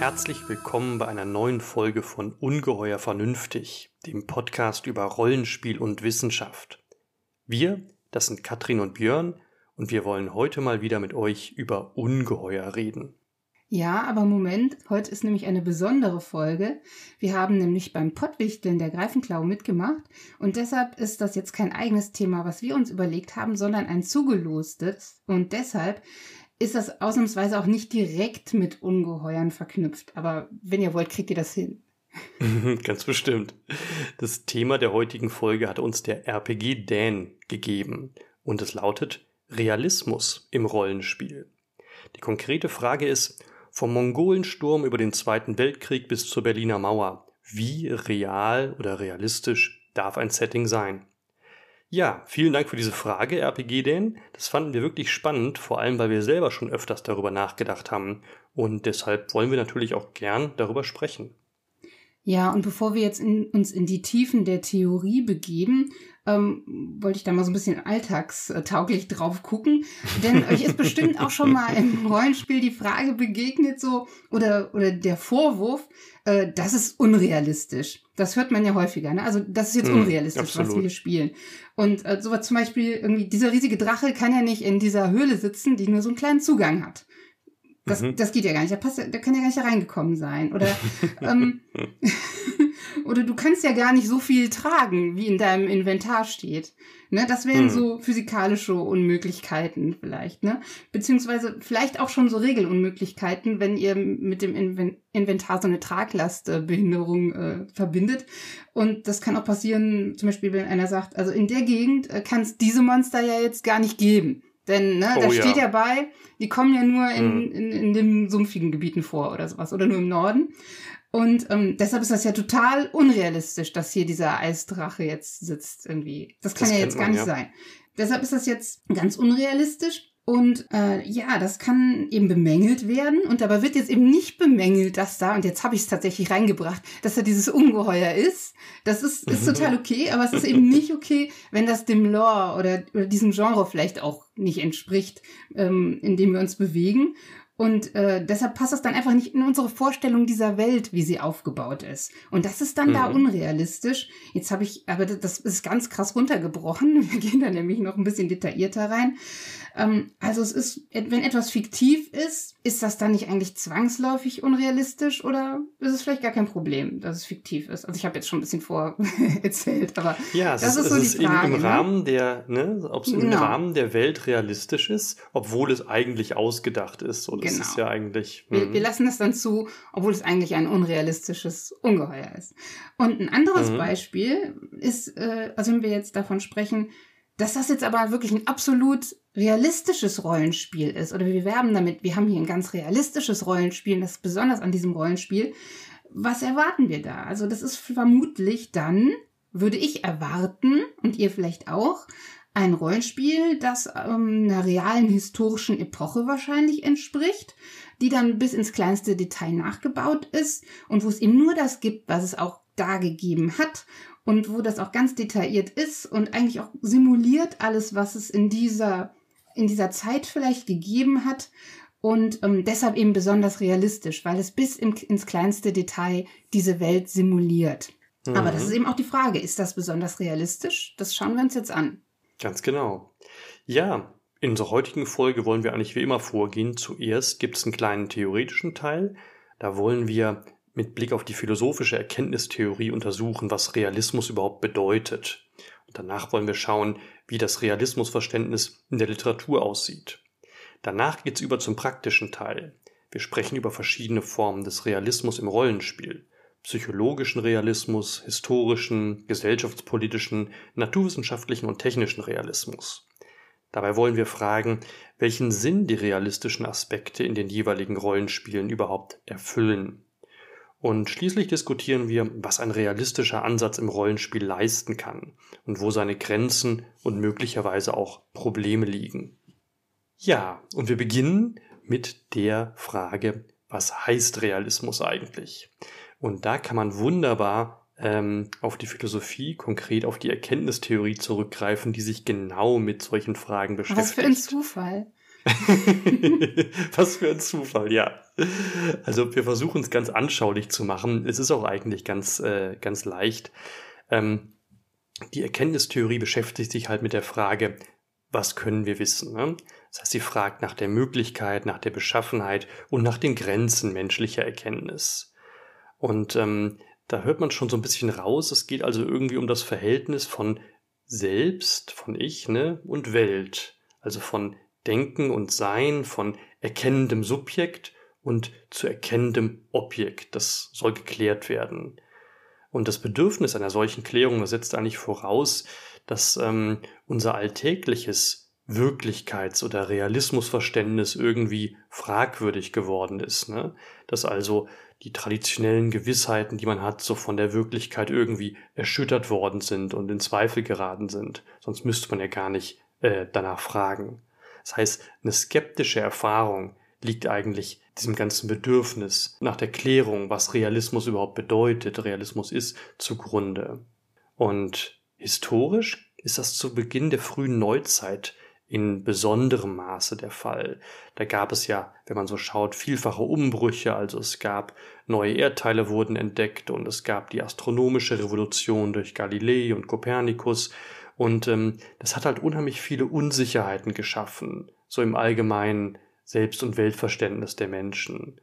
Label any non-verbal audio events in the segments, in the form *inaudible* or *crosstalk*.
Herzlich willkommen bei einer neuen Folge von Ungeheuer Vernünftig, dem Podcast über Rollenspiel und Wissenschaft. Wir, das sind Katrin und Björn, und wir wollen heute mal wieder mit euch über Ungeheuer reden. Ja, aber Moment, heute ist nämlich eine besondere Folge. Wir haben nämlich beim Pottwichteln der Greifenklau mitgemacht und deshalb ist das jetzt kein eigenes Thema, was wir uns überlegt haben, sondern ein zugelostes und deshalb ist das ausnahmsweise auch nicht direkt mit Ungeheuern verknüpft. Aber wenn ihr wollt, kriegt ihr das hin. *laughs* Ganz bestimmt. Das Thema der heutigen Folge hat uns der RPG Dan gegeben und es lautet Realismus im Rollenspiel. Die konkrete Frage ist, vom Mongolensturm über den Zweiten Weltkrieg bis zur Berliner Mauer. Wie real oder realistisch darf ein Setting sein? Ja, vielen Dank für diese Frage, RPG Dan. Das fanden wir wirklich spannend, vor allem weil wir selber schon öfters darüber nachgedacht haben. Und deshalb wollen wir natürlich auch gern darüber sprechen. Ja, und bevor wir jetzt in, uns in die Tiefen der Theorie begeben, ähm, wollte ich da mal so ein bisschen alltagstauglich drauf gucken. Denn euch ist bestimmt auch schon mal im Rollenspiel die Frage begegnet, so, oder, oder der Vorwurf, äh, das ist unrealistisch. Das hört man ja häufiger, ne? Also, das ist jetzt mm, unrealistisch, absolut. was wir hier spielen. Und äh, sowas zum Beispiel, irgendwie, dieser riesige Drache kann ja nicht in dieser Höhle sitzen, die nur so einen kleinen Zugang hat. Das, mhm. das geht ja gar nicht. Der, passt, der kann ja gar nicht da reingekommen sein. Oder, ähm, *laughs* oder du kannst ja gar nicht so viel tragen, wie in deinem Inventar steht. Ne, das wären mhm. so physikalische Unmöglichkeiten vielleicht, ne? Beziehungsweise vielleicht auch schon so Regelunmöglichkeiten, wenn ihr mit dem Inventar so eine Traglastbehinderung äh, verbindet. Und das kann auch passieren, zum Beispiel, wenn einer sagt, also in der Gegend äh, kann es diese Monster ja jetzt gar nicht geben. Denn ne, oh, da steht ja. ja bei, die kommen ja nur in, mhm. in, in den sumpfigen Gebieten vor oder sowas oder nur im Norden. Und ähm, deshalb ist das ja total unrealistisch, dass hier dieser Eisdrache jetzt sitzt irgendwie. Das kann das ja jetzt gar nicht ja. sein. Deshalb ist das jetzt ganz unrealistisch. Und äh, ja, das kann eben bemängelt werden. Und dabei wird jetzt eben nicht bemängelt, dass da, und jetzt habe ich es tatsächlich reingebracht, dass da dieses Ungeheuer ist. Das ist, ist total okay, aber es ist eben nicht okay, wenn das dem Lore oder, oder diesem Genre vielleicht auch nicht entspricht, ähm, in dem wir uns bewegen. Und äh, deshalb passt das dann einfach nicht in unsere Vorstellung dieser Welt, wie sie aufgebaut ist. Und das ist dann mhm. da unrealistisch. Jetzt habe ich, aber das ist ganz krass runtergebrochen. *laughs* Wir gehen da nämlich noch ein bisschen detaillierter rein. Ähm, also es ist, wenn etwas fiktiv ist, ist das dann nicht eigentlich zwangsläufig unrealistisch oder ist es vielleicht gar kein Problem, dass es fiktiv ist? Also ich habe jetzt schon ein bisschen vor *laughs* erzählt, aber ja, das ist, ist so die Frage. Im, im ne? Rahmen der, ne, ob es im genau. Rahmen der Welt realistisch ist, obwohl es eigentlich ausgedacht ist. So, das genau. ist ja eigentlich. Wir, wir, mhm. lassen es dann zu, obwohl es eigentlich ein unrealistisches Ungeheuer ist. Und ein anderes mhm. Beispiel ist, äh, also wenn wir jetzt davon sprechen, dass das jetzt aber wirklich ein absolut realistisches Rollenspiel ist, oder wir werben damit, wir haben hier ein ganz realistisches Rollenspiel, das ist besonders an diesem Rollenspiel. Was erwarten wir da? Also das ist vermutlich dann, würde ich erwarten, und ihr vielleicht auch, ein Rollenspiel, das ähm, einer realen historischen Epoche wahrscheinlich entspricht, die dann bis ins kleinste Detail nachgebaut ist und wo es eben nur das gibt, was es auch da gegeben hat und wo das auch ganz detailliert ist und eigentlich auch simuliert alles, was es in dieser, in dieser Zeit vielleicht gegeben hat und ähm, deshalb eben besonders realistisch, weil es bis im, ins kleinste Detail diese Welt simuliert. Mhm. Aber das ist eben auch die Frage, ist das besonders realistisch? Das schauen wir uns jetzt an. Ganz genau. Ja, in unserer heutigen Folge wollen wir eigentlich wie immer vorgehen. Zuerst gibt es einen kleinen theoretischen Teil. Da wollen wir mit Blick auf die philosophische Erkenntnistheorie untersuchen, was Realismus überhaupt bedeutet. Und danach wollen wir schauen, wie das Realismusverständnis in der Literatur aussieht. Danach geht's über zum praktischen Teil. Wir sprechen über verschiedene Formen des Realismus im Rollenspiel. Psychologischen Realismus, historischen, gesellschaftspolitischen, naturwissenschaftlichen und technischen Realismus. Dabei wollen wir fragen, welchen Sinn die realistischen Aspekte in den jeweiligen Rollenspielen überhaupt erfüllen. Und schließlich diskutieren wir, was ein realistischer Ansatz im Rollenspiel leisten kann und wo seine Grenzen und möglicherweise auch Probleme liegen. Ja, und wir beginnen mit der Frage, was heißt Realismus eigentlich? Und da kann man wunderbar ähm, auf die Philosophie, konkret auf die Erkenntnistheorie zurückgreifen, die sich genau mit solchen Fragen beschäftigt. Was für ein Zufall. *laughs* Was für ein Zufall, ja. Also wir versuchen es ganz anschaulich zu machen. Es ist auch eigentlich ganz, äh, ganz leicht. Ähm, die Erkenntnistheorie beschäftigt sich halt mit der Frage, was können wir wissen? Ne? Das heißt, sie fragt nach der Möglichkeit, nach der Beschaffenheit und nach den Grenzen menschlicher Erkenntnis. Und ähm, da hört man schon so ein bisschen raus, es geht also irgendwie um das Verhältnis von Selbst, von Ich ne, und Welt. Also von Denken und Sein, von erkennendem Subjekt und zu erkennendem Objekt. Das soll geklärt werden. Und das Bedürfnis einer solchen Klärung setzt eigentlich voraus, dass ähm, unser alltägliches Wirklichkeits- oder Realismusverständnis irgendwie fragwürdig geworden ist. Ne? Dass also die traditionellen Gewissheiten, die man hat, so von der Wirklichkeit irgendwie erschüttert worden sind und in Zweifel geraten sind. Sonst müsste man ja gar nicht äh, danach fragen. Das heißt, eine skeptische Erfahrung liegt eigentlich diesem ganzen Bedürfnis nach der Klärung, was Realismus überhaupt bedeutet, Realismus ist, zugrunde. Und historisch ist das zu Beginn der frühen Neuzeit in besonderem Maße der Fall. Da gab es ja, wenn man so schaut, vielfache Umbrüche, also es gab neue Erdteile wurden entdeckt und es gab die astronomische Revolution durch Galilei und Kopernikus und ähm, das hat halt unheimlich viele Unsicherheiten geschaffen, so im allgemeinen Selbst- und Weltverständnis der Menschen.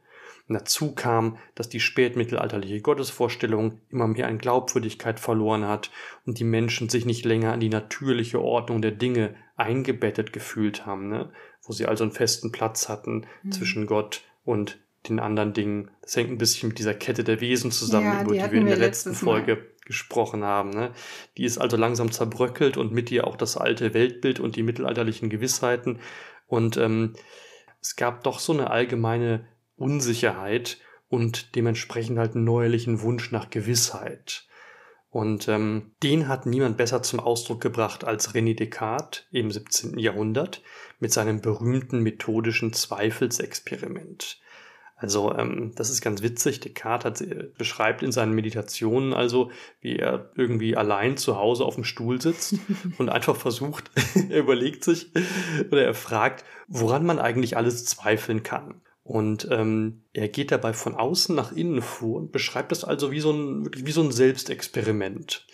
Und dazu kam, dass die spätmittelalterliche Gottesvorstellung immer mehr an Glaubwürdigkeit verloren hat und die Menschen sich nicht länger an die natürliche Ordnung der Dinge eingebettet gefühlt haben, ne? wo sie also einen festen Platz hatten mhm. zwischen Gott und den anderen Dingen. Das hängt ein bisschen mit dieser Kette der Wesen zusammen, ja, über die, die wir in der letzten Folge Mal. gesprochen haben. Ne? Die ist also langsam zerbröckelt und mit ihr auch das alte Weltbild und die mittelalterlichen Gewissheiten. Und ähm, es gab doch so eine allgemeine Unsicherheit und dementsprechend halt neuerlichen Wunsch nach Gewissheit. Und ähm, den hat niemand besser zum Ausdruck gebracht als René Descartes im 17. Jahrhundert mit seinem berühmten methodischen Zweifelsexperiment. Also ähm, das ist ganz witzig. Descartes hat, äh, beschreibt in seinen Meditationen also, wie er irgendwie allein zu Hause auf dem Stuhl sitzt *laughs* und einfach versucht, *laughs* er überlegt sich oder er fragt, woran man eigentlich alles zweifeln kann. Und ähm, er geht dabei von außen nach innen vor und beschreibt das also wie so ein, wirklich wie so ein Selbstexperiment.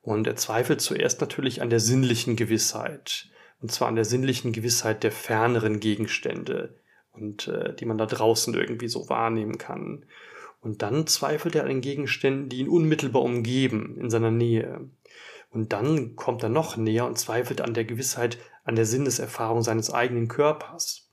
Und er zweifelt zuerst natürlich an der sinnlichen Gewissheit. Und zwar an der sinnlichen Gewissheit der ferneren Gegenstände und äh, die man da draußen irgendwie so wahrnehmen kann. Und dann zweifelt er an den Gegenständen, die ihn unmittelbar umgeben, in seiner Nähe. Und dann kommt er noch näher und zweifelt an der Gewissheit, an der Sinneserfahrung seines eigenen Körpers.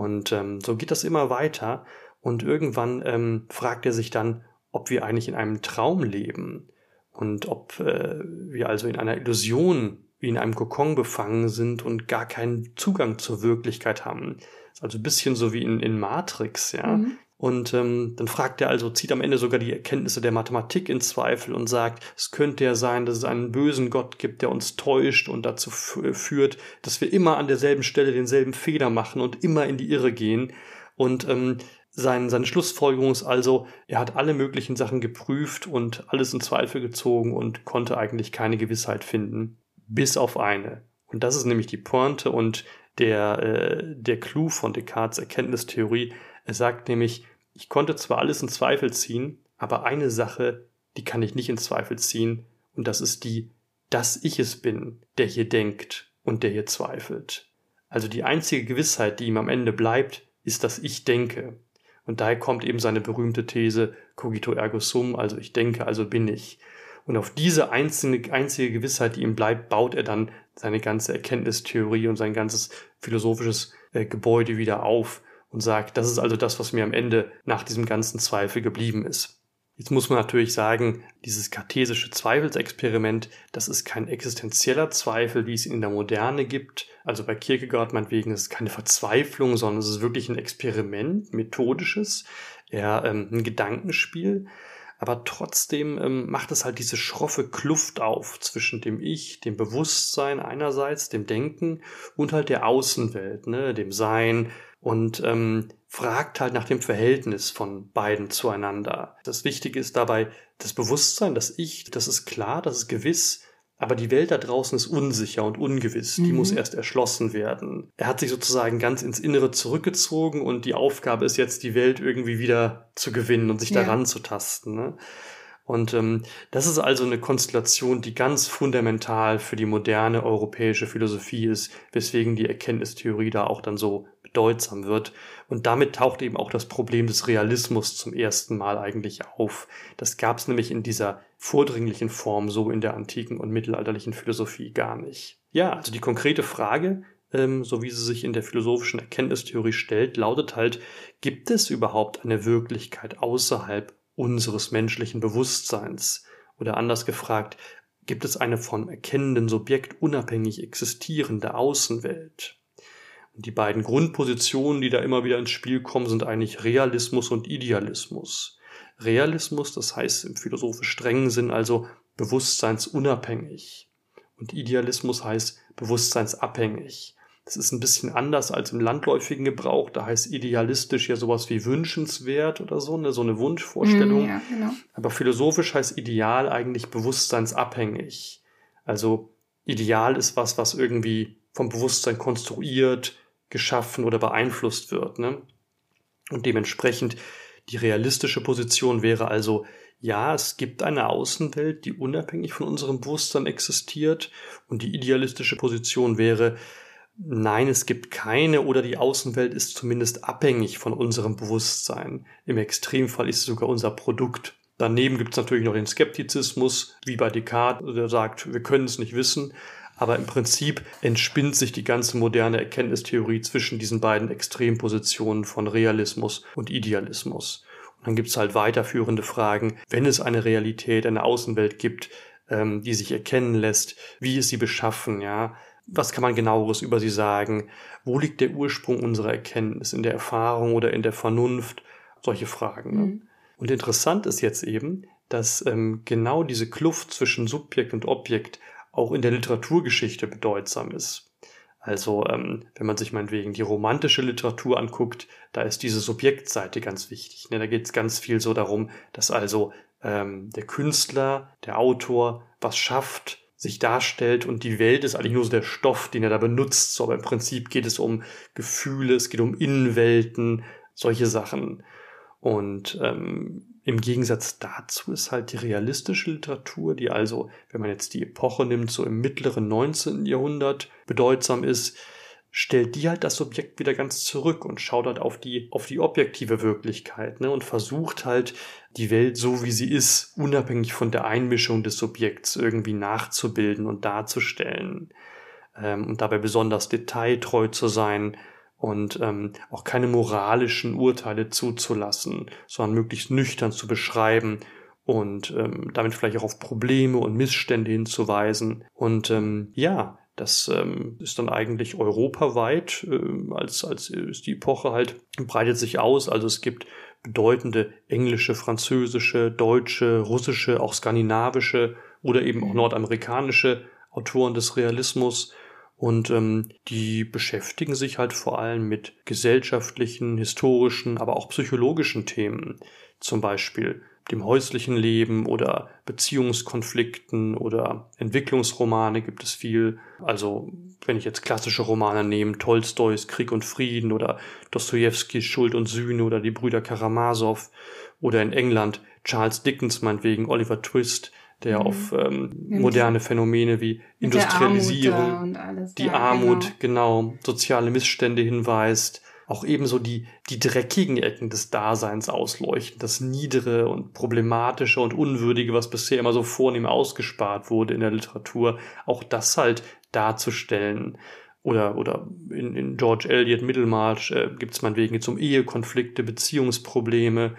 Und ähm, so geht das immer weiter. Und irgendwann ähm, fragt er sich dann, ob wir eigentlich in einem Traum leben und ob äh, wir also in einer Illusion wie in einem Kokon befangen sind und gar keinen Zugang zur Wirklichkeit haben. Also ein bisschen so wie in, in Matrix, ja. Mhm. Und ähm, dann fragt er also, zieht am Ende sogar die Erkenntnisse der Mathematik in Zweifel und sagt, es könnte ja sein, dass es einen bösen Gott gibt, der uns täuscht und dazu führt, dass wir immer an derselben Stelle denselben Fehler machen und immer in die Irre gehen. Und ähm, sein, seine Schlussfolgerung ist also, er hat alle möglichen Sachen geprüft und alles in Zweifel gezogen und konnte eigentlich keine Gewissheit finden, bis auf eine. Und das ist nämlich die Pointe und der, äh, der Clou von Descartes Erkenntnistheorie. Er sagt nämlich, ich konnte zwar alles in Zweifel ziehen, aber eine Sache, die kann ich nicht in Zweifel ziehen, und das ist die, dass ich es bin, der hier denkt und der hier zweifelt. Also die einzige Gewissheit, die ihm am Ende bleibt, ist, dass ich denke. Und daher kommt eben seine berühmte These cogito ergo sum, also ich denke, also bin ich. Und auf diese einzige, einzige Gewissheit, die ihm bleibt, baut er dann seine ganze Erkenntnistheorie und sein ganzes philosophisches äh, Gebäude wieder auf und sagt, das ist also das, was mir am Ende nach diesem ganzen Zweifel geblieben ist. Jetzt muss man natürlich sagen, dieses kartesische Zweifelsexperiment, das ist kein existenzieller Zweifel, wie es in der Moderne gibt. Also bei Kierkegaard meinetwegen ist es keine Verzweiflung, sondern es ist wirklich ein Experiment, methodisches, eher ähm, ein Gedankenspiel. Aber trotzdem ähm, macht es halt diese schroffe Kluft auf zwischen dem Ich, dem Bewusstsein einerseits, dem Denken und halt der Außenwelt, ne, dem Sein, und ähm, fragt halt nach dem Verhältnis von beiden zueinander. Das Wichtige ist dabei das Bewusstsein, das Ich, das ist klar, das ist gewiss, Aber die Welt da draußen ist unsicher und ungewiss. Die mhm. muss erst erschlossen werden. Er hat sich sozusagen ganz ins Innere zurückgezogen und die Aufgabe ist jetzt, die Welt irgendwie wieder zu gewinnen und sich ja. daran zu tasten. Ne? Und ähm, das ist also eine Konstellation, die ganz fundamental für die moderne europäische Philosophie ist, weswegen die Erkenntnistheorie da auch dann so bedeutsam wird. Und damit taucht eben auch das Problem des Realismus zum ersten Mal eigentlich auf. Das gab es nämlich in dieser vordringlichen Form so in der antiken und mittelalterlichen Philosophie gar nicht. Ja, also die konkrete Frage, ähm, so wie sie sich in der philosophischen Erkenntnistheorie stellt, lautet halt, gibt es überhaupt eine Wirklichkeit außerhalb unseres menschlichen Bewusstseins? Oder anders gefragt, gibt es eine vom erkennenden Subjekt unabhängig existierende Außenwelt? Und die beiden Grundpositionen, die da immer wieder ins Spiel kommen, sind eigentlich Realismus und Idealismus. Realismus, das heißt im philosophisch strengen Sinn also bewusstseinsunabhängig. Und Idealismus heißt bewusstseinsabhängig. Das ist ein bisschen anders als im landläufigen Gebrauch. Da heißt idealistisch ja sowas wie wünschenswert oder so, ne, so eine Wunschvorstellung. Ja, genau. Aber philosophisch heißt ideal eigentlich bewusstseinsabhängig. Also ideal ist was, was irgendwie vom Bewusstsein konstruiert, geschaffen oder beeinflusst wird. Ne? Und dementsprechend die realistische Position wäre also, ja, es gibt eine Außenwelt, die unabhängig von unserem Bewusstsein existiert. Und die idealistische Position wäre, Nein, es gibt keine oder die Außenwelt ist zumindest abhängig von unserem Bewusstsein. Im Extremfall ist es sogar unser Produkt. Daneben gibt es natürlich noch den Skeptizismus, wie bei Descartes, der sagt, wir können es nicht wissen. Aber im Prinzip entspinnt sich die ganze moderne Erkenntnistheorie zwischen diesen beiden Extrempositionen von Realismus und Idealismus. Und dann gibt es halt weiterführende Fragen, wenn es eine Realität, eine Außenwelt gibt, ähm, die sich erkennen lässt, wie ist sie beschaffen, ja, was kann man genaueres über sie sagen? Wo liegt der Ursprung unserer Erkenntnis? In der Erfahrung oder in der Vernunft? Solche Fragen. Ne? Mhm. Und interessant ist jetzt eben, dass ähm, genau diese Kluft zwischen Subjekt und Objekt auch in der Literaturgeschichte bedeutsam ist. Also ähm, wenn man sich meinetwegen die romantische Literatur anguckt, da ist diese Subjektseite ganz wichtig. Ne? Da geht es ganz viel so darum, dass also ähm, der Künstler, der Autor was schafft, sich darstellt und die Welt ist eigentlich nur so der Stoff, den er da benutzt. So, aber im Prinzip geht es um Gefühle, es geht um Innenwelten, solche Sachen. Und ähm, im Gegensatz dazu ist halt die realistische Literatur, die also, wenn man jetzt die Epoche nimmt, so im mittleren 19. Jahrhundert bedeutsam ist, stellt die halt das Subjekt wieder ganz zurück und schaut halt auf die, auf die objektive Wirklichkeit, ne, und versucht halt die Welt so wie sie ist, unabhängig von der Einmischung des Subjekts irgendwie nachzubilden und darzustellen, ähm, und dabei besonders detailtreu zu sein und ähm, auch keine moralischen Urteile zuzulassen, sondern möglichst nüchtern zu beschreiben und ähm, damit vielleicht auch auf Probleme und Missstände hinzuweisen. Und ähm, ja, das ähm, ist dann eigentlich europaweit, äh, als, als ist die Epoche halt, breitet sich aus. Also es gibt bedeutende englische, französische, deutsche, russische, auch skandinavische oder eben auch nordamerikanische Autoren des Realismus. Und ähm, die beschäftigen sich halt vor allem mit gesellschaftlichen, historischen, aber auch psychologischen Themen. Zum Beispiel dem häuslichen Leben oder Beziehungskonflikten oder Entwicklungsromane gibt es viel. Also wenn ich jetzt klassische Romane nehme, Tolstois Krieg und Frieden oder Dostojewskis Schuld und Sühne oder die Brüder Karamasow oder in England Charles Dickens meinetwegen Oliver Twist, der mhm. auf ähm, moderne Phänomene wie Industrialisierung, Armut die Armut, genau. genau, soziale Missstände hinweist auch ebenso die, die dreckigen Ecken des Daseins ausleuchten, das Niedere und Problematische und Unwürdige, was bisher immer so vornehm ausgespart wurde in der Literatur, auch das halt darzustellen. Oder, oder in, in George Eliot Middlemarch äh, gibt es meinetwegen jetzt um Ehekonflikte, Beziehungsprobleme.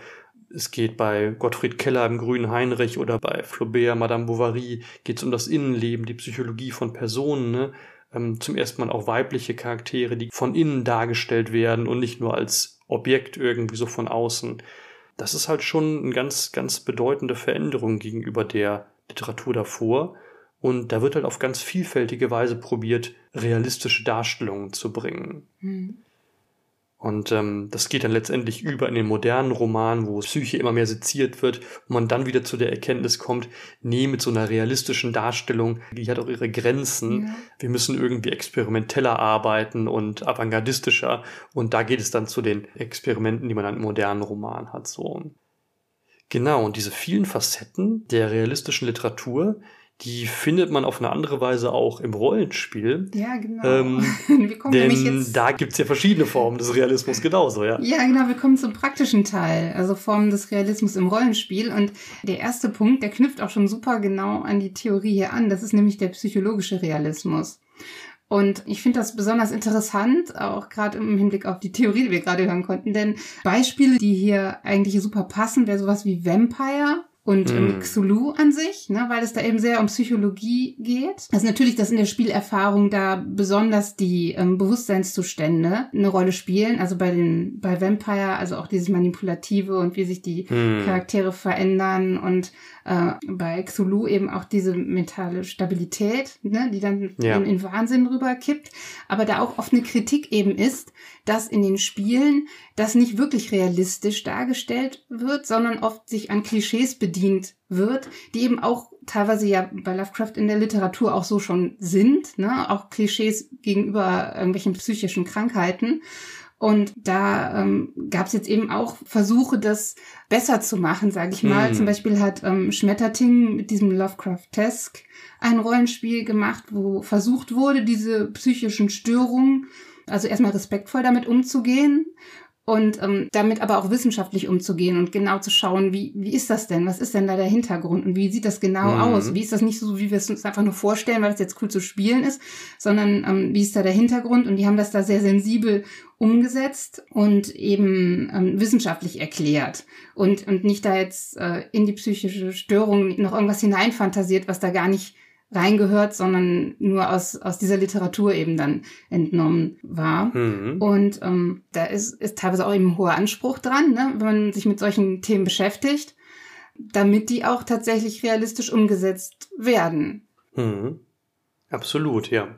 Es geht bei Gottfried Keller im Grünen Heinrich oder bei Flaubert, Madame Bovary, geht es um das Innenleben, die Psychologie von Personen. Ne? ähm, zum ersten Mal auch weibliche Charaktere, die von innen dargestellt werden und nicht nur als Objekt irgendwie so von außen. Das ist halt schon eine ganz, ganz bedeutende Veränderung gegenüber der Literatur davor. Und da wird halt auf ganz vielfältige Weise probiert, realistische Darstellungen zu bringen. Mhm. Und ähm, das geht dann letztendlich über in den modernen Roman, wo Psyche immer mehr seziert wird und man dann wieder zu der Erkenntnis kommt, nee, mit so einer realistischen Darstellung, die hat auch ihre Grenzen. Ja. Wir müssen irgendwie experimenteller arbeiten und avantgardistischer. Und da geht es dann zu den Experimenten, die man dann im modernen Roman hat. So. Genau, und diese vielen Facetten der realistischen Literatur, die findet man auf eine andere Weise auch im Rollenspiel. Ja, genau. Ähm, *laughs* wir kommen denn jetzt da gibt's ja verschiedene Formen des Realismus genauso, ja. Ja, genau, wir kommen zum praktischen Teil, also Formen des Realismus im Rollenspiel. Und der erste Punkt, der knüpft auch schon super genau an die Theorie hier an. Das ist nämlich der psychologische Realismus. Und ich finde das besonders interessant, auch gerade im Hinblick auf die Theorie, die wir gerade hören konnten. Denn Beispiele, die hier eigentlich super passen, wäre sowas wie Vampire und mm. Xulu an sich, ne, weil es da eben sehr um Psychologie geht. Also natürlich, dass in der Spielerfahrung da besonders die ähm, Bewusstseinszustände eine Rolle spielen. Also bei den bei Vampire, also auch dieses Manipulative und wie sich die mm. Charaktere verändern und äh, bei Xulu eben auch diese mentale Stabilität, ne, die dann ja. in, in Wahnsinn rüberkippt. Aber da auch oft eine Kritik eben ist, dass in den Spielen das nicht wirklich realistisch dargestellt wird, sondern oft sich an Klischees bedient wird, die eben auch teilweise ja bei Lovecraft in der Literatur auch so schon sind, ne? auch Klischees gegenüber irgendwelchen psychischen Krankheiten. Und da ähm, gab es jetzt eben auch Versuche, das besser zu machen, sage ich mal. Mm. Zum Beispiel hat ähm, Schmetterting mit diesem Lovecraft-Tesk ein Rollenspiel gemacht, wo versucht wurde, diese psychischen Störungen, also erstmal respektvoll damit umzugehen und ähm, damit aber auch wissenschaftlich umzugehen und genau zu schauen, wie, wie ist das denn? Was ist denn da der Hintergrund und wie sieht das genau mhm. aus? Wie ist das nicht so, wie wir es uns einfach nur vorstellen, weil es jetzt cool zu spielen ist, sondern ähm, wie ist da der Hintergrund? Und die haben das da sehr sensibel umgesetzt und eben ähm, wissenschaftlich erklärt und, und nicht da jetzt äh, in die psychische Störung noch irgendwas hineinfantasiert, was da gar nicht reingehört, sondern nur aus, aus dieser Literatur eben dann entnommen war. Mhm. Und ähm, da ist, ist teilweise auch eben ein hoher Anspruch dran, ne, wenn man sich mit solchen Themen beschäftigt, damit die auch tatsächlich realistisch umgesetzt werden. Mhm. Absolut, ja.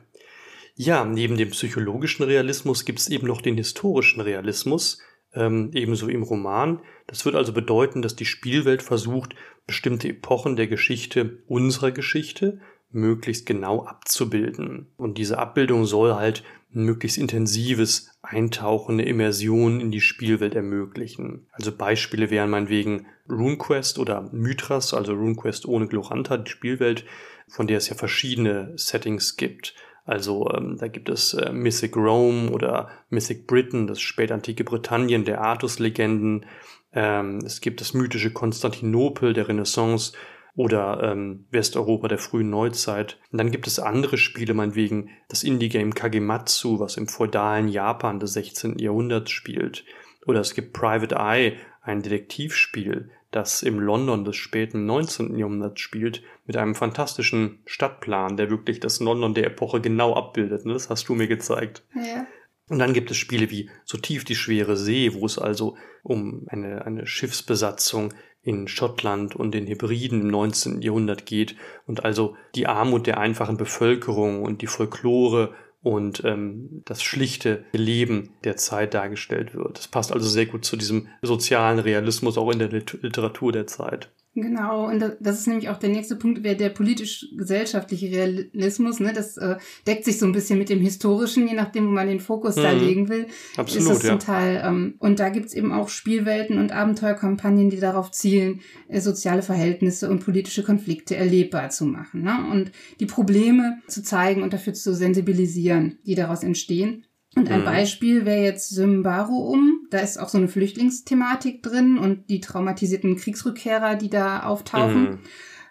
Ja, neben dem psychologischen Realismus gibt es eben noch den historischen Realismus, ähm, ebenso im Roman. Das wird also bedeuten, dass die Spielwelt versucht, bestimmte Epochen der Geschichte unserer Geschichte möglichst genau abzubilden. Und diese Abbildung soll halt ein möglichst intensives Eintauchen, eine Immersion in die Spielwelt ermöglichen. Also Beispiele wären meinetwegen RuneQuest oder Mythras, also RuneQuest ohne Gloranta, die Spielwelt, von der es ja verschiedene Settings gibt. Also ähm, da gibt es äh, Mythic Rome oder Mythic Britain, das spätantike Britannien der Artus-Legenden. Ähm, es gibt das mythische Konstantinopel der Renaissance oder ähm, Westeuropa der frühen Neuzeit. Und dann gibt es andere Spiele, meinetwegen das Indie-Game Kagematsu, was im feudalen Japan des 16. Jahrhunderts spielt. Oder es gibt Private Eye, ein Detektivspiel, das im London des späten 19. Jahrhunderts spielt, mit einem fantastischen Stadtplan, der wirklich das London der Epoche genau abbildet. Ne? Das hast du mir gezeigt. Ja. Und dann gibt es Spiele wie So tief die schwere See, wo es also um eine, eine Schiffsbesatzung in Schottland und den Hebriden im 19. Jahrhundert geht und also die Armut der einfachen Bevölkerung und die Folklore und ähm, das schlichte Leben der Zeit dargestellt wird. Das passt also sehr gut zu diesem sozialen Realismus auch in der Literatur der Zeit. Genau, und das ist nämlich auch der nächste Punkt, wäre der politisch-gesellschaftliche Realismus. Ne? Das äh, deckt sich so ein bisschen mit dem historischen, je nachdem, wo man den Fokus mhm. da legen will. Absolut, ist das zum ja. Teil. Ähm, und da gibt's eben auch Spielwelten und Abenteuerkampagnen, die darauf zielen, äh, soziale Verhältnisse und politische Konflikte erlebbar zu machen. Ne? Und die Probleme zu zeigen und dafür zu sensibilisieren, die daraus entstehen. Und ein mhm. Beispiel wäre jetzt Symbaroum. Da ist auch so eine Flüchtlingsthematik drin und die traumatisierten Kriegsrückkehrer, die da auftauchen. Mhm.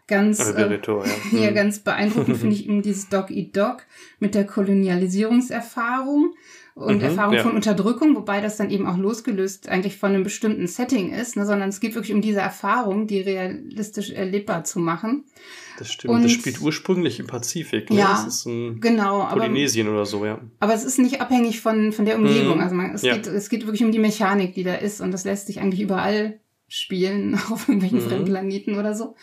Ganz, äh, ja. *laughs* ja, mhm. ganz beeindruckend finde ich *laughs* eben dieses Dog Eat Dog mit der Kolonialisierungserfahrung und mhm, Erfahrung ja. von Unterdrückung, wobei das dann eben auch losgelöst eigentlich von einem bestimmten Setting ist, ne, sondern es geht wirklich um diese Erfahrung, die realistisch erlebbar zu machen. Das stimmt. Und das spielt ursprünglich im Pazifik. Ne? Ja, das ist in genau. Polynesien aber, oder so, ja. Aber es ist nicht abhängig von, von der Umgebung. Mhm. Also man, es, ja. geht, es geht wirklich um die Mechanik, die da ist. Und das lässt sich eigentlich überall spielen, *laughs* auf irgendwelchen mhm. fremden Planeten oder so.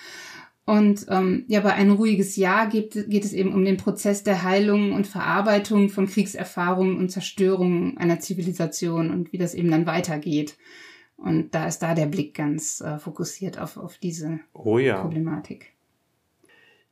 Und ähm, ja, bei ein ruhiges Jahr geht, geht es eben um den Prozess der Heilung und Verarbeitung von Kriegserfahrungen und Zerstörung einer Zivilisation und wie das eben dann weitergeht. Und da ist da der Blick ganz äh, fokussiert auf, auf diese oh ja. Problematik.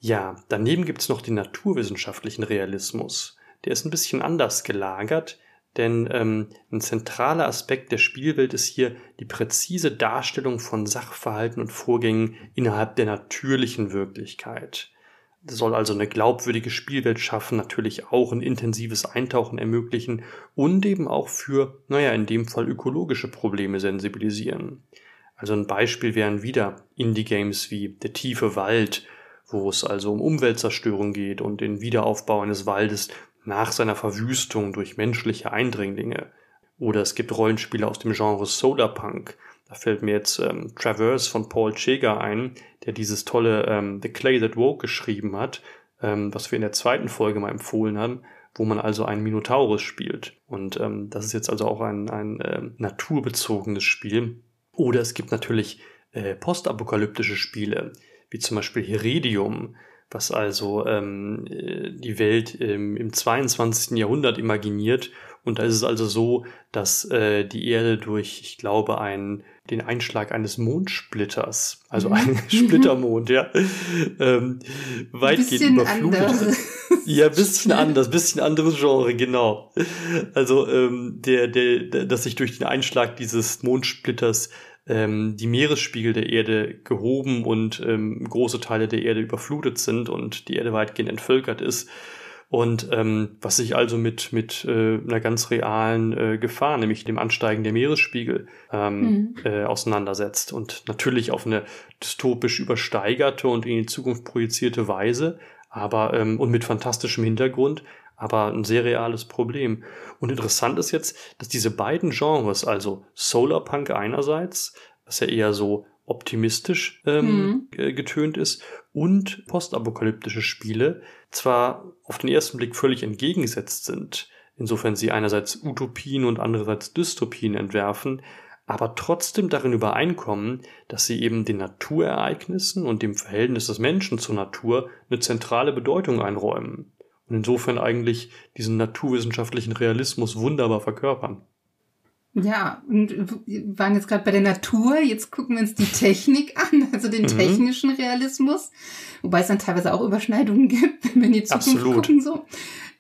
Ja, daneben gibt's noch den naturwissenschaftlichen Realismus. Der ist ein bisschen anders gelagert, denn ähm, ein zentraler Aspekt der Spielwelt ist hier die präzise Darstellung von Sachverhalten und Vorgängen innerhalb der natürlichen Wirklichkeit. Das soll also eine glaubwürdige Spielwelt schaffen, natürlich auch ein intensives Eintauchen ermöglichen und eben auch für, naja, in dem Fall ökologische Probleme sensibilisieren. Also ein Beispiel wären wieder Indie-Games wie Der tiefe Wald, wo es also um Umweltzerstörung geht und den Wiederaufbau eines Waldes nach seiner Verwüstung durch menschliche Eindringlinge. Oder es gibt Rollenspiele aus dem Genre Solarpunk. Da fällt mir jetzt ähm, Traverse von Paul Cheger ein, der dieses tolle ähm, The Clay That Woke geschrieben hat, ähm, was wir in der zweiten Folge mal empfohlen haben, wo man also einen Minotaurus spielt. Und ähm, das ist jetzt also auch ein, ein ähm, naturbezogenes Spiel. Oder es gibt natürlich äh, postapokalyptische Spiele, wie zum Beispiel Heredium, was also ähm, äh, die Welt ähm, im 22. Jahrhundert imaginiert. Und da ist es also so, dass äh, die Erde durch, ich glaube, einen, den Einschlag eines Mondsplitters, also mhm. einen Splittermond, ja, ähm, weitgehend überflutet ist. Ja, bisschen anders, bisschen anderes Genre, genau. Also ähm, der, der, der, dass sich durch den Einschlag dieses Mondsplitters ähm, die Meeresspiegel der Erde gehoben und ähm, große Teile der Erde überflutet sind und die Erde weitgehend entvölkert ist. Und ähm, was sich also mit, mit äh, einer ganz realen äh, Gefahr, nämlich dem Ansteigen der Meeresspiegel, ähm, mhm. äh, auseinandersetzt. Und natürlich auf eine dystopisch übersteigerte und in die Zukunft projizierte Weise, aber ähm, und mit fantastischem Hintergrund, aber ein sehr reales Problem. Und interessant ist jetzt, dass diese beiden Genres, also Solarpunk einerseits, was ja eher so optimistisch ähm, mhm. getönt ist, und postapokalyptische Spiele zwar auf den ersten Blick völlig entgegengesetzt sind, insofern sie einerseits Utopien und andererseits Dystopien entwerfen, aber trotzdem darin übereinkommen, dass sie eben den Naturereignissen und dem Verhältnis des Menschen zur Natur eine zentrale Bedeutung einräumen und insofern eigentlich diesen naturwissenschaftlichen Realismus wunderbar verkörpern. Ja, und wir waren jetzt gerade bei der Natur, jetzt gucken wir uns die Technik an, also den mhm. technischen Realismus, wobei es dann teilweise auch Überschneidungen gibt, wenn wir in die Zukunft Absolut. gucken so.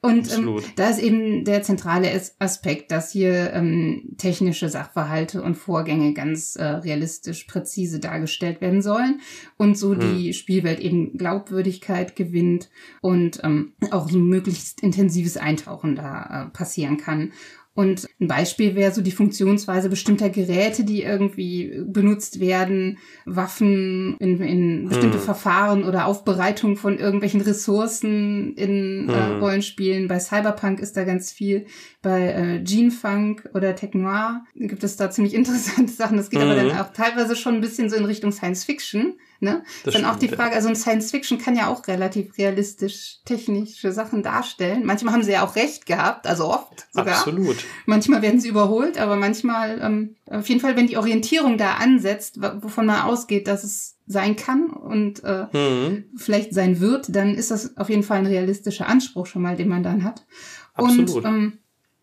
Und ähm, da ist eben der zentrale Aspekt, dass hier ähm, technische Sachverhalte und Vorgänge ganz äh, realistisch, präzise dargestellt werden sollen und so hm. die Spielwelt eben Glaubwürdigkeit gewinnt und ähm, auch so möglichst intensives Eintauchen da äh, passieren kann. Und ein Beispiel wäre so die Funktionsweise bestimmter Geräte, die irgendwie benutzt werden, Waffen in, in bestimmte hm. Verfahren oder Aufbereitung von irgendwelchen Ressourcen in hm. äh, Rollenspielen. Bei Cyberpunk ist da ganz viel. Bei äh, Gene Funk oder Tech Noir gibt es da ziemlich *laughs* interessante Sachen. Das geht hm. aber dann auch teilweise schon ein bisschen so in Richtung Science Fiction. Ne? Das Dann stimmt, auch die Frage, also ein Science Fiction kann ja auch relativ realistisch technische Sachen darstellen. Manchmal haben sie ja auch recht gehabt, also oft sogar. Absolut. Manchmal werden sie überholt, aber manchmal, ähm, auf jeden Fall, wenn die Orientierung da ansetzt, wovon man ausgeht, dass es sein kann und äh, mhm. vielleicht sein wird, dann ist das auf jeden Fall ein realistischer Anspruch schon mal, den man dann hat. Absolut. Und ähm,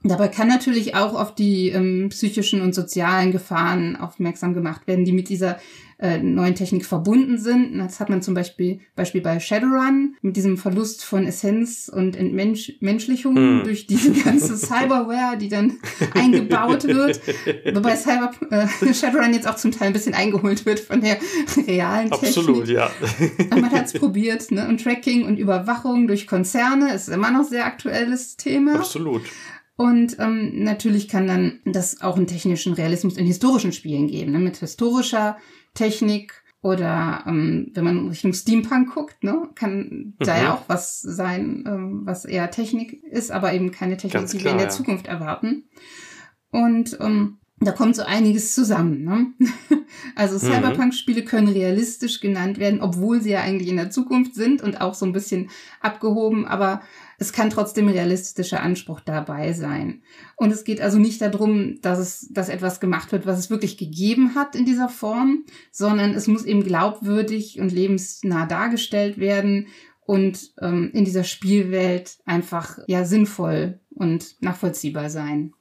Dabei kann natürlich auch auf die ähm, psychischen und sozialen Gefahren aufmerksam gemacht werden, die mit dieser äh, neuen Technik verbunden sind. Das hat man zum Beispiel, Beispiel bei Shadowrun mit diesem Verlust von Essenz und Entmenschlichung hm. durch diese ganze *laughs* Cyberware, die dann eingebaut wird. Wobei Cyber, äh, Shadowrun jetzt auch zum Teil ein bisschen eingeholt wird von der realen Technik. Absolut, ja. Aber man hat es probiert, ne? Und Tracking und Überwachung durch Konzerne ist immer noch sehr aktuelles Thema. Absolut. Und ähm, natürlich kann dann das auch einen technischen Realismus in historischen Spielen geben, ne? mit historischer Technik oder ähm, wenn man Richtung Steampunk guckt, ne, kann mhm. da ja auch was sein, ähm, was eher Technik ist, aber eben keine Technik, Ganz die wir in der ja. Zukunft erwarten. Und ähm, da kommt so einiges zusammen. Ne? *laughs* Also Mhm. Cyberpunk-Spiele können realistisch genannt werden, obwohl sie ja eigentlich in der Zukunft sind und auch so ein bisschen abgehoben, aber es kann trotzdem realistischer Anspruch dabei sein. Und es geht also nicht darum, dass es, dass etwas gemacht wird, was es wirklich gegeben hat in dieser Form, sondern es muss eben glaubwürdig und lebensnah dargestellt werden und ähm, in dieser Spielwelt einfach ja sinnvoll und nachvollziehbar sein.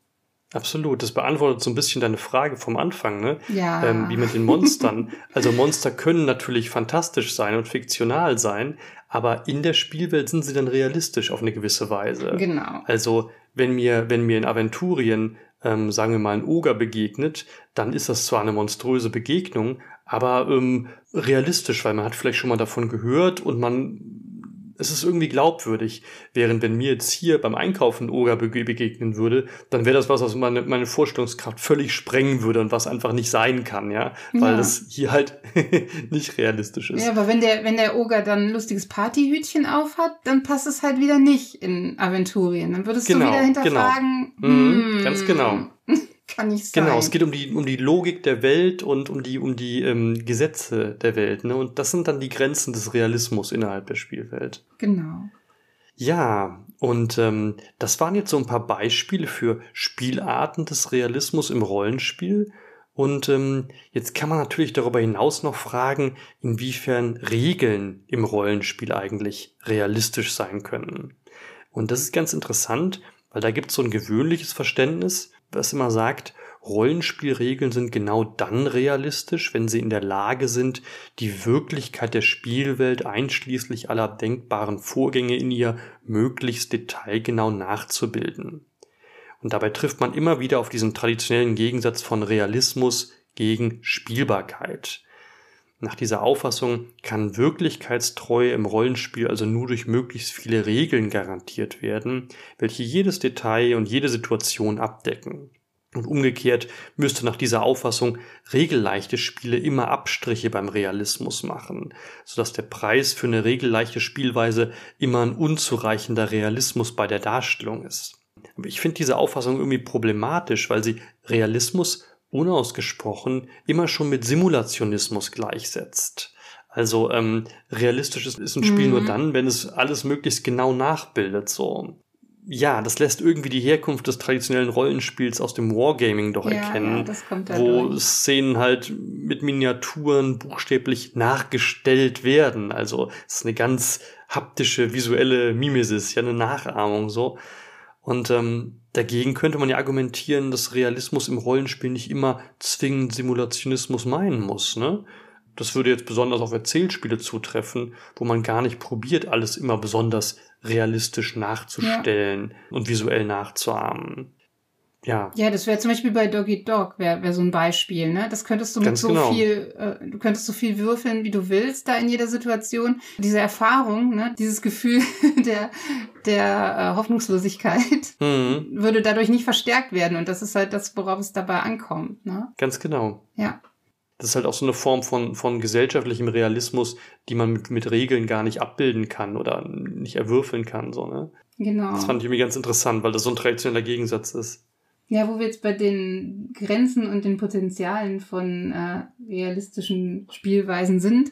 Absolut. Das beantwortet so ein bisschen deine Frage vom Anfang, ne? Ja. Ähm, wie mit den Monstern. also Monster können natürlich fantastisch sein und fiktional sein, aber in der Spielwelt sind sie dann realistisch auf eine gewisse Weise. Genau. Also wenn mir, wenn mir in Aventurien, ähm, sagen wir mal, ein Oger begegnet, dann ist das zwar eine monströse Begegnung, aber ähm, realistisch, weil man hat vielleicht schon mal davon gehört und man es ist irgendwie glaubwürdig. Während wenn mir jetzt hier beim Einkaufen ein Oger bege- begegnen würde, dann wäre das was, was meine, meine Vorstellungskraft völlig sprengen würde und was einfach nicht sein kann, ja. Weil Ja. das hier halt *laughs* nicht realistisch ist. Ja, aber wenn der, wenn der Oger dann ein lustiges Partyhütchen aufhat, dann passt es halt wieder nicht in Aventurien. Dann würdest Genau, du wieder hinterfragen. Mhm, hm, ganz genau. *laughs* Kann nicht sein. Genau, es geht um die, um die Logik der Welt und um die, um die ähm, Gesetze der Welt. Ne? Und das sind dann die Grenzen des Realismus innerhalb der Spielwelt. Genau. Ja, und ähm, das waren jetzt so ein paar Beispiele für Spielarten des Realismus im Rollenspiel. Und ähm, jetzt kann man natürlich darüber hinaus noch fragen, inwiefern Regeln im Rollenspiel eigentlich realistisch sein können. Und das ist ganz interessant, weil da gibt es so ein gewöhnliches Verständnis, was immer sagt, Rollenspielregeln sind genau dann realistisch, wenn sie in der Lage sind, die Wirklichkeit der Spielwelt einschließlich aller denkbaren Vorgänge in ihr möglichst detailgenau nachzubilden. Und dabei trifft man immer wieder auf diesen traditionellen Gegensatz von Realismus gegen Spielbarkeit. Nach dieser Auffassung kann Wirklichkeitstreue im Rollenspiel also nur durch möglichst viele Regeln garantiert werden, welche jedes Detail und jede Situation abdecken. Und umgekehrt müsste nach dieser Auffassung regelleichte Spiele immer Abstriche beim Realismus machen, sodass der Preis für eine regelleichte Spielweise immer ein unzureichender Realismus bei der Darstellung ist. Aber ich finde diese Auffassung irgendwie problematisch, weil sie Realismus unausgesprochen immer schon mit Simulationismus gleichsetzt. Also ähm, realistisch ist, ist ein Spiel Mhm. nur dann, wenn es alles möglichst genau nachbildet. So ja, das lässt irgendwie die Herkunft des traditionellen Rollenspiels aus dem Wargaming doch Ja, erkennen, ja, das kommt da wo durch. Szenen halt mit Miniaturen buchstäblich nachgestellt werden. Also es ist eine ganz haptische, visuelle Mimesis, ja eine Nachahmung so. Und ähm, dagegen könnte man ja argumentieren, dass Realismus im Rollenspiel nicht immer zwingend Simulationismus meinen muss, ne? Das würde jetzt besonders auf Erzählspiele zutreffen, wo man gar nicht probiert, alles immer besonders realistisch nachzustellen und visuell nachzuahmen. Ja, Ja, das wäre zum Beispiel bei Doggy Dog, wäre wär so ein Beispiel, ne? Das könntest du mit Ganz so genau. viel, äh, du könntest so viel würfeln, wie du willst, da in jeder Situation. Diese Erfahrung, ne? Dieses Gefühl *laughs* der, der äh, Hoffnungslosigkeit mhm, würde dadurch nicht verstärkt werden. Und das ist halt das, worauf es dabei ankommt, ne? ganz genau. Ja. Das ist halt auch so eine Form von, von gesellschaftlichem Realismus, die man mit, mit Regeln gar nicht abbilden kann oder nicht erwürfeln kann. So, ne? Genau. Das fand ich irgendwie ganz interessant, weil das so ein traditioneller Gegensatz ist. Ja, wo wir jetzt bei den Grenzen und den Potenzialen von äh, realistischen Spielweisen sind,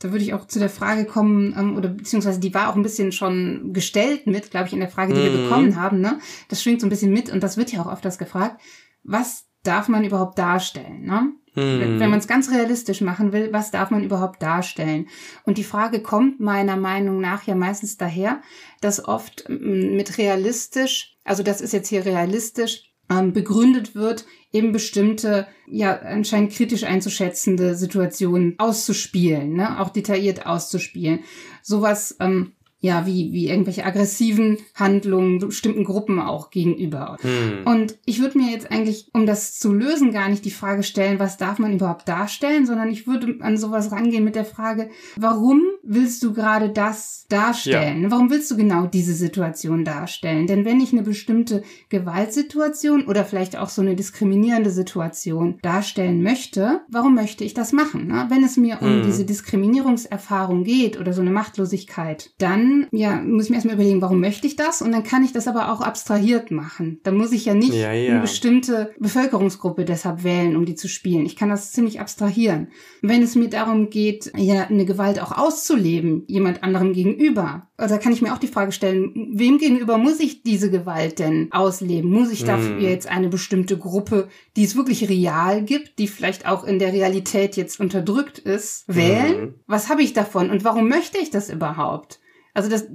da würde ich auch zu der Frage kommen, ähm, oder beziehungsweise die war auch ein bisschen schon gestellt mit, glaube ich, in der Frage, die wir Mhm. bekommen haben. Ne? Das schwingt so ein bisschen mit und das wird ja auch öfters gefragt. Was darf man überhaupt darstellen? Ne? Wenn, Mhm. wenn man es ganz realistisch machen will, was darf man überhaupt darstellen? Und die Frage kommt meiner Meinung nach ja meistens daher, dass oft mm, mit realistisch, also das ist jetzt hier realistisch, ähm, begründet wird, eben bestimmte, ja, anscheinend kritisch einzuschätzende Situationen auszuspielen, ne? auch detailliert auszuspielen. Sowas, ähm, ja, wie, wie irgendwelche aggressiven Handlungen bestimmten Gruppen auch gegenüber. Hm. Und ich würde mir jetzt eigentlich, um das zu lösen, gar nicht die Frage stellen, was darf man überhaupt darstellen, sondern ich würde an sowas rangehen mit der Frage, warum willst du gerade das darstellen? Warum willst du genau diese Situation darstellen? Denn wenn ich eine bestimmte Gewaltsituation oder vielleicht auch so eine diskriminierende Situation darstellen möchte, warum möchte ich das machen? Ne? Wenn es mir um Hm. diese Diskriminierungserfahrung geht oder so eine Machtlosigkeit, dann dann, ja, muss ich mir erstmal überlegen, warum möchte ich das? Und dann kann ich das aber auch abstrahiert machen. Dann muss ich ja nicht Ja, ja. eine bestimmte Bevölkerungsgruppe deshalb wählen, um die zu spielen. Ich kann das ziemlich abstrahieren. Wenn es mir darum geht, ja, eine Gewalt auch auszuleben, jemand anderem gegenüber, also da kann ich mir auch die Frage stellen, wem gegenüber muss ich diese Gewalt denn ausleben? Muss ich dafür Hm. jetzt eine bestimmte Gruppe, die es wirklich real gibt, die vielleicht auch in der Realität jetzt unterdrückt ist, wählen? Mhm. Was habe ich davon und warum möchte ich das überhaupt? Also das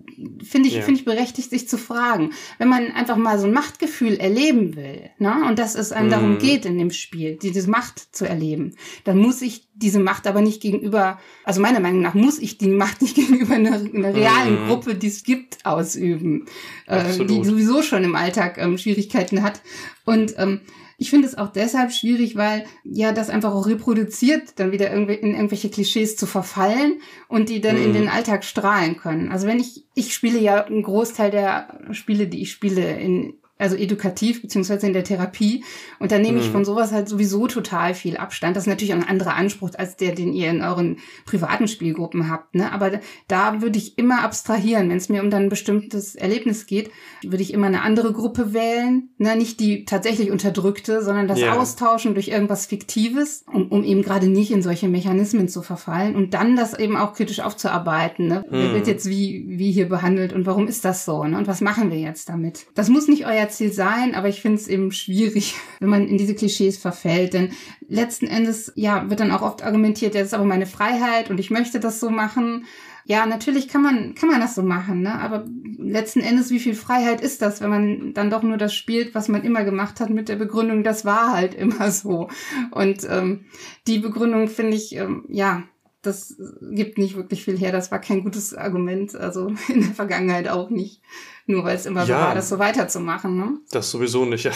finde ich, Ja. finde ich berechtigt, sich zu fragen. Wenn man einfach mal so ein Machtgefühl erleben will, ne, und dass es einem darum Mhm. geht in dem Spiel, diese Macht zu erleben, dann muss ich diese Macht aber nicht gegenüber, also meiner Meinung nach muss ich die Macht *laughs* nicht gegenüber einer, einer realen Mhm. Gruppe, die es gibt, ausüben, äh, die sowieso schon im Alltag ähm, Schwierigkeiten hat. Und ähm, ich finde es auch deshalb schwierig, weil ja das einfach auch reproduziert, dann wieder irgendwie in irgendwelche Klischees zu verfallen und die dann in Mhm. den Alltag strahlen können. Also wenn ich, ich spiele ja einen Großteil der Spiele, die ich spiele, in also edukativ beziehungsweise in der Therapie und da nehme ich Mhm. von sowas halt sowieso total viel Abstand. Das ist natürlich auch ein anderer Anspruch als der, den ihr in euren privaten Spielgruppen habt. Ne? Aber da würde ich immer abstrahieren, wenn es mir um dann ein bestimmtes Erlebnis geht, würde ich immer eine andere Gruppe wählen, ne? nicht die tatsächlich unterdrückte, sondern das Ja. Austauschen durch irgendwas Fiktives, um, um eben gerade nicht in solche Mechanismen zu verfallen und dann das eben auch kritisch aufzuarbeiten. Ne? Wer Mhm. wird jetzt wie, wie hier behandelt und warum ist das so? Ne? Und was machen wir jetzt damit? Das muss nicht euer Ziel sein, aber ich finde es eben schwierig, *laughs* wenn man in diese Klischees verfällt. Denn letzten Endes, ja, wird dann auch oft argumentiert, das ist aber meine Freiheit und ich möchte das so machen. Ja, natürlich kann man, kann man das so machen, ne? Aber letzten Endes, wie viel Freiheit ist das, wenn man dann doch nur das spielt, was man immer gemacht hat, mit der Begründung, das war halt *laughs* immer so. Und ähm, die Begründung finde ich, ähm, ja, das gibt nicht wirklich viel her. Das war kein gutes Argument, also *laughs* in der Vergangenheit auch nicht. Nur weil es immer so Ja. war, das so weiterzumachen, ne? Das sowieso nicht. Ja.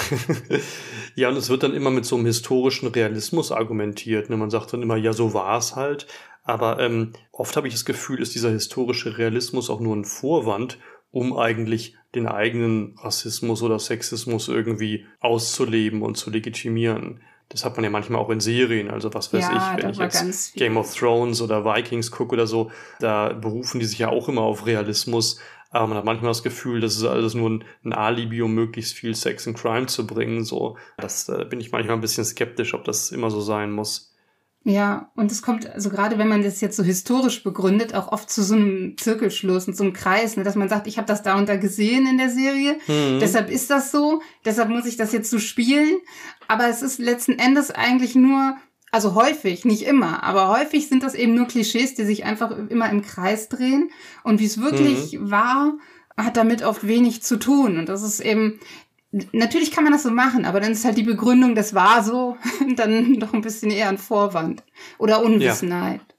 *laughs* ja, und es wird dann immer mit so einem historischen Realismus argumentiert. Ne? Man sagt dann immer, ja, so war es halt. Aber ähm, oft habe ich das Gefühl, ist dieser historische Realismus auch nur ein Vorwand, um eigentlich den eigenen Rassismus oder Sexismus irgendwie auszuleben und zu legitimieren. Das hat man ja manchmal auch in Serien, also was weiß Ja, ich, wenn ich jetzt. Game of Thrones oder Vikings gucke oder so, da berufen die sich ja auch immer auf Realismus, aber man hat manchmal das Gefühl, das ist alles nur ein, ein Alibi, um möglichst viel Sex und Crime zu bringen. So, das äh, bin ich manchmal ein bisschen skeptisch, ob das immer so sein muss. Ja, und es kommt, also gerade wenn man das jetzt so historisch begründet, auch oft zu so einem Zirkelschluss und so einem Kreis, ne, dass man sagt, ich habe das da und da gesehen in der Serie, Mhm. deshalb ist das so, deshalb muss ich das jetzt so spielen. Aber es ist letzten Endes eigentlich nur, also häufig, nicht immer, aber häufig sind das eben nur Klischees, die sich einfach immer im Kreis drehen. Und wie es wirklich war, hat damit oft wenig zu tun. Und das ist eben, natürlich kann man das so machen, aber dann ist halt die Begründung, das war so, *laughs* dann doch ein bisschen eher ein Vorwand. Oder Unwissenheit. Ja,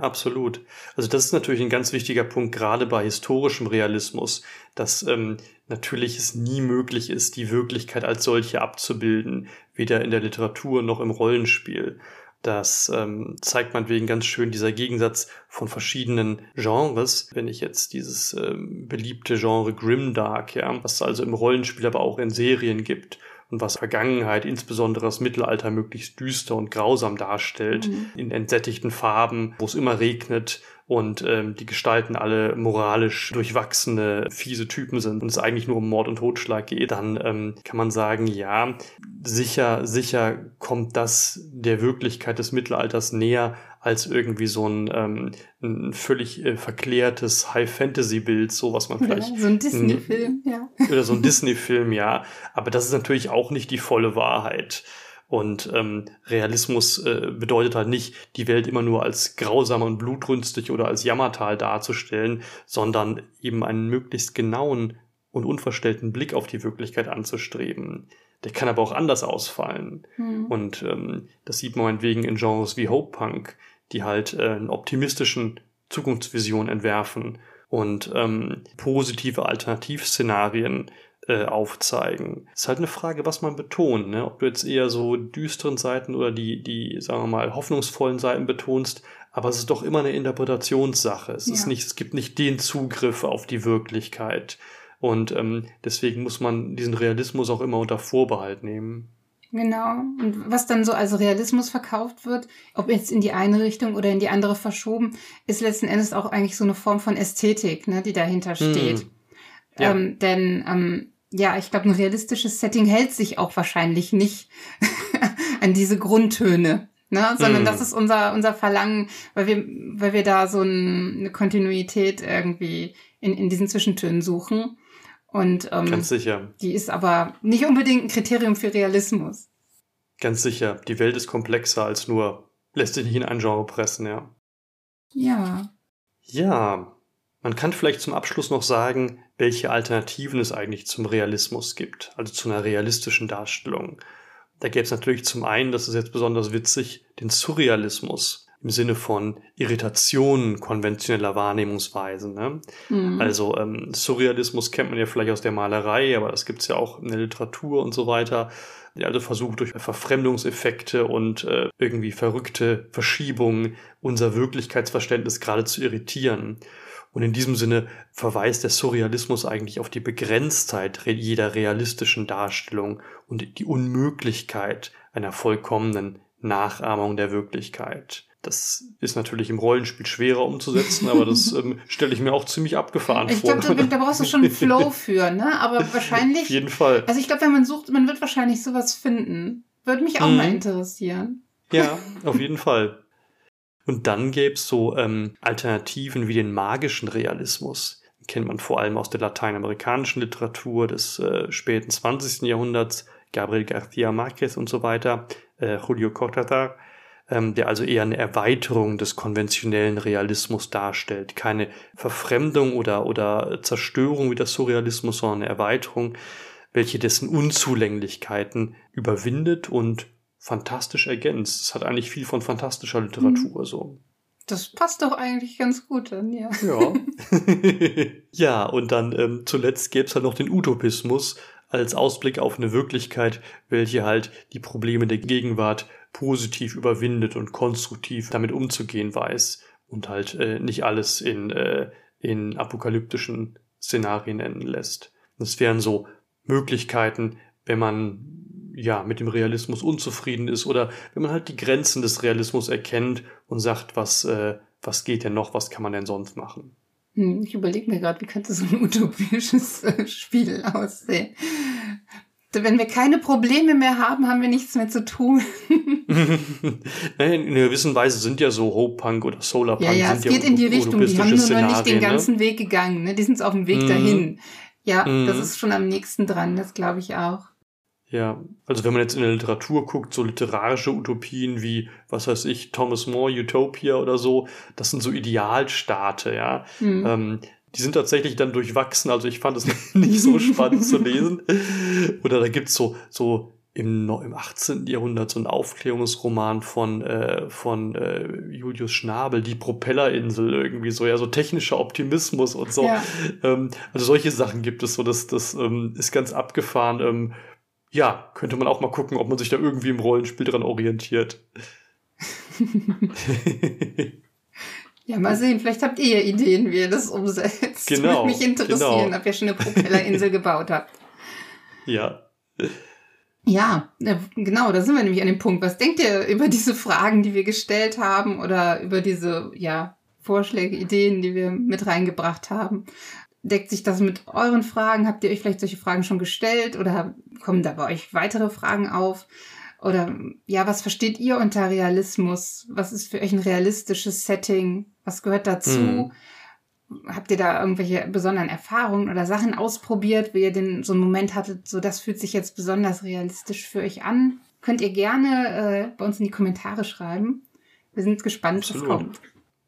absolut. Also das ist natürlich ein ganz wichtiger Punkt, gerade bei historischem Realismus, dass ähm, natürlich es nie möglich ist, die Wirklichkeit als solche abzubilden, weder in der Literatur noch im Rollenspiel. Das ähm, zeigt man wegen ganz schön dieser Gegensatz von verschiedenen Genres. Wenn ich jetzt dieses ähm, beliebte Genre Grimdark, ja, was es also im Rollenspiel, aber auch in Serien gibt und was Vergangenheit, insbesondere das Mittelalter, möglichst düster und grausam darstellt, Mhm. in entsättigten Farben, wo es immer regnet und ähm, die Gestalten alle moralisch durchwachsene, fiese Typen sind und es eigentlich nur um Mord und Totschlag geht, dann ähm, kann man sagen, ja, sicher, sicher kommt das der Wirklichkeit des Mittelalters näher als irgendwie so ein, ähm, ein völlig äh, verklärtes High-Fantasy-Bild, so was man vielleicht Ja, so ein Disney-Film, ja. oder so ein *laughs* Disney-Film, ja. Aber das ist natürlich auch nicht die volle Wahrheit. Und ähm, Realismus äh, bedeutet halt nicht, die Welt immer nur als grausam und blutrünstig oder als Jammertal darzustellen, sondern eben einen möglichst genauen und unverstellten Blick auf die Wirklichkeit anzustreben. Der kann aber auch anders ausfallen. Hm. Und ähm, das sieht man meinetwegen in Genres wie Hope Punk, die halt äh, einen optimistischen Zukunftsvision entwerfen und ähm, positive Alternativszenarien äh, aufzeigen. Es ist halt eine Frage, was man betont, ne? Ob du jetzt eher so düsteren Seiten oder die, die, sagen wir mal, hoffnungsvollen Seiten betonst, aber es ist doch immer eine Interpretationssache. Es ist Ja. nicht, es gibt nicht den Zugriff auf die Wirklichkeit. Und ähm, deswegen muss man diesen Realismus auch immer unter Vorbehalt nehmen. Genau. Und was dann so als Realismus verkauft wird, ob jetzt in die eine Richtung oder in die andere verschoben, ist letzten Endes auch eigentlich so eine Form von Ästhetik, ne, die dahinter steht. Hm. Ja. Ähm, denn ähm, ja, ich glaube, ein realistisches Setting hält sich auch wahrscheinlich nicht *laughs* an diese Grundtöne. Ne, sondern hm. das ist unser, unser Verlangen, weil wir, weil wir da so ein, eine Kontinuität irgendwie in, in diesen Zwischentönen suchen. Und ähm, ganz sicher. Die ist aber nicht unbedingt ein Kriterium für Realismus. Ganz sicher. Die Welt ist komplexer als nur lässt sich nicht in ein Genre pressen, ja. Ja. Ja. Man kann vielleicht zum Abschluss noch sagen, welche Alternativen es eigentlich zum Realismus gibt, also zu einer realistischen Darstellung. Da gäbe es natürlich zum einen, das ist jetzt besonders witzig, den Surrealismus im Sinne von Irritationen konventioneller Wahrnehmungsweisen. Ne? Mhm. Also ähm, Surrealismus kennt man ja vielleicht aus der Malerei, aber das gibt's ja auch in der Literatur und so weiter. Die also versucht durch Verfremdungseffekte und äh, irgendwie verrückte Verschiebungen unser Wirklichkeitsverständnis gerade zu irritieren. Und in diesem Sinne verweist der Surrealismus eigentlich auf die Begrenztheit jeder realistischen Darstellung und die Unmöglichkeit einer vollkommenen Nachahmung der Wirklichkeit. Das ist natürlich im Rollenspiel schwerer umzusetzen, aber das *laughs* ähm, stelle ich mir auch ziemlich abgefahren ich vor. Ich glaube, da, da, brauchst du schon einen Flow *laughs* für, ne? Aber wahrscheinlich. Auf jeden Fall. Also ich glaube, wenn man sucht, man wird wahrscheinlich sowas finden. Würde mich auch mhm. mal interessieren. Ja, *laughs* auf jeden Fall. Und dann gäbe es so ähm, Alternativen wie den magischen Realismus. Den kennt man vor allem aus der lateinamerikanischen Literatur des äh, späten 20. Jahrhunderts, Gabriel García Márquez und so weiter, äh, Julio Cortázar ähm, der also eher eine Erweiterung des konventionellen Realismus darstellt. Keine Verfremdung oder, oder Zerstörung wie der Surrealismus, sondern eine Erweiterung, welche dessen Unzulänglichkeiten überwindet und fantastisch ergänzt. Es hat eigentlich viel von fantastischer Literatur mhm. so. Das passt doch eigentlich ganz gut dann, ja. Ja. *laughs* ja, und dann ähm, zuletzt gäbe es halt noch den Utopismus als Ausblick auf eine Wirklichkeit, welche halt die Probleme der Gegenwart positiv überwindet und konstruktiv damit umzugehen weiß und halt äh, nicht alles in, äh, in apokalyptischen Szenarien enden lässt. Das wären so Möglichkeiten, wenn man ja mit dem Realismus unzufrieden ist oder wenn man halt die Grenzen des Realismus erkennt und sagt, was, äh, was geht denn noch, was kann man denn sonst machen. Hm, ich überlege mir gerade, wie könnte so ein *laughs* utopisches äh, Spiel aussehen? Wenn wir keine Probleme mehr haben, haben wir nichts mehr zu tun. *laughs* in einer gewissen Weise sind ja so Hope Punk oder Solar Punk. Ja, ja, es geht in die Richtung. Die haben nur noch nicht den ne? ganzen ne? Weg gegangen. Ne? Die sind auf dem Weg mhm. dahin. Ja, mhm. das ist schon am nächsten dran. Das glaube ich auch. Ja, also wenn man jetzt in der Literatur guckt, so literarische Utopien wie, was weiß ich, Thomas More, Utopia oder so, das sind so Idealstaate, ja. Mhm. Ähm, die sind tatsächlich dann durchwachsen. Also ich fand es *laughs* nicht so spannend zu lesen. Oder da gibt's so, so im, im 18. Jahrhundert so ein Aufklärungsroman von, äh, von äh, Julius Schnabel, die Propellerinsel, irgendwie so, ja, so technischer Optimismus und so. Ja. Ähm, also solche Sachen gibt es so, das, das ähm, ist ganz abgefahren. Ähm, ja, könnte man auch mal gucken, ob man sich da irgendwie im Rollenspiel dran orientiert. *laughs* *laughs* Ja, mal sehen, vielleicht habt ihr Ideen, wie ihr das umsetzt. Genau. Würde mich interessieren, genau. ob ihr schon eine Propellerinsel *laughs* gebaut habt. Ja. Ja, äh, genau, da sind wir nämlich an dem Punkt. Was denkt ihr über diese Fragen, die wir gestellt haben oder über diese, ja, Vorschläge, Ideen, die wir mit reingebracht haben? Deckt sich das mit euren Fragen? Habt ihr euch vielleicht solche Fragen schon gestellt oder kommen da bei euch weitere Fragen auf? Oder ja, was versteht ihr unter Realismus? Was ist für euch ein realistisches Setting? Was gehört dazu? Mhm. Habt ihr da irgendwelche besonderen Erfahrungen oder Sachen ausprobiert, wie ihr den so einen Moment hattet, so das fühlt sich jetzt besonders realistisch für euch an? Könnt ihr gerne äh, bei uns in die Kommentare schreiben. Wir sind gespannt, Absolut. was kommt.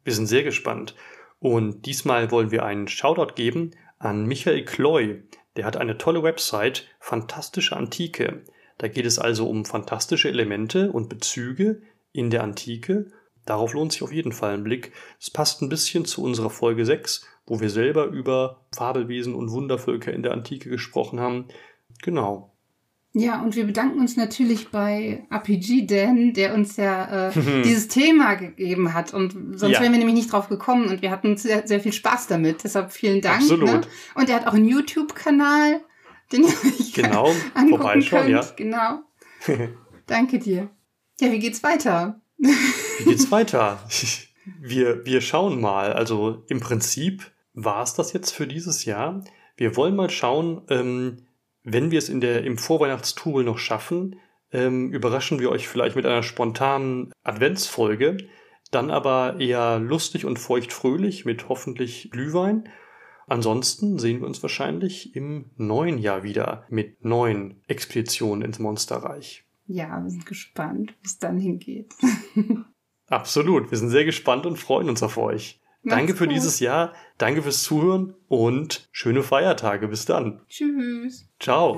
Wir sind sehr gespannt. Und diesmal wollen wir einen Shoutout geben an Michael Kloy. Der hat eine tolle Website, Fantastische Antike. Da geht es also um fantastische Elemente und Bezüge in der Antike. Darauf lohnt sich auf jeden Fall ein Blick. Es passt ein bisschen zu unserer Folge 6, wo wir selber über Fabelwesen und Wundervölker in der Antike gesprochen haben. Genau. Ja, und wir bedanken uns natürlich bei RPG Dan, der uns ja äh, *laughs* dieses Thema gegeben hat. Und sonst ja. wären wir nämlich nicht drauf gekommen und wir hatten sehr, sehr viel Spaß damit. Deshalb vielen Dank. Absolut. Ne? Und er hat auch einen YouTube-Kanal den ihr euch genau, *laughs* könnt. Ja. Genau. *laughs* Danke dir. Ja, wie geht's weiter? wie geht's weiter? *laughs* Wir, wir schauen mal. Also im Prinzip war es das jetzt für dieses Jahr. Wir wollen mal schauen, ähm, wenn wir es in der, im Vorweihnachtstubel noch schaffen, ähm, überraschen wir euch vielleicht mit einer spontanen Adventsfolge. Dann aber eher lustig und feucht-fröhlich mit hoffentlich Glühwein. Ansonsten sehen wir uns wahrscheinlich im neuen Jahr wieder mit neuen Expeditionen ins Monsterreich. Ja, wir sind gespannt, wo es dann hingeht. *laughs* Absolut, wir sind sehr gespannt und freuen uns auf euch. Macht's danke für gut. dieses Jahr, danke fürs Zuhören und schöne Feiertage. Bis dann. Tschüss. Ciao.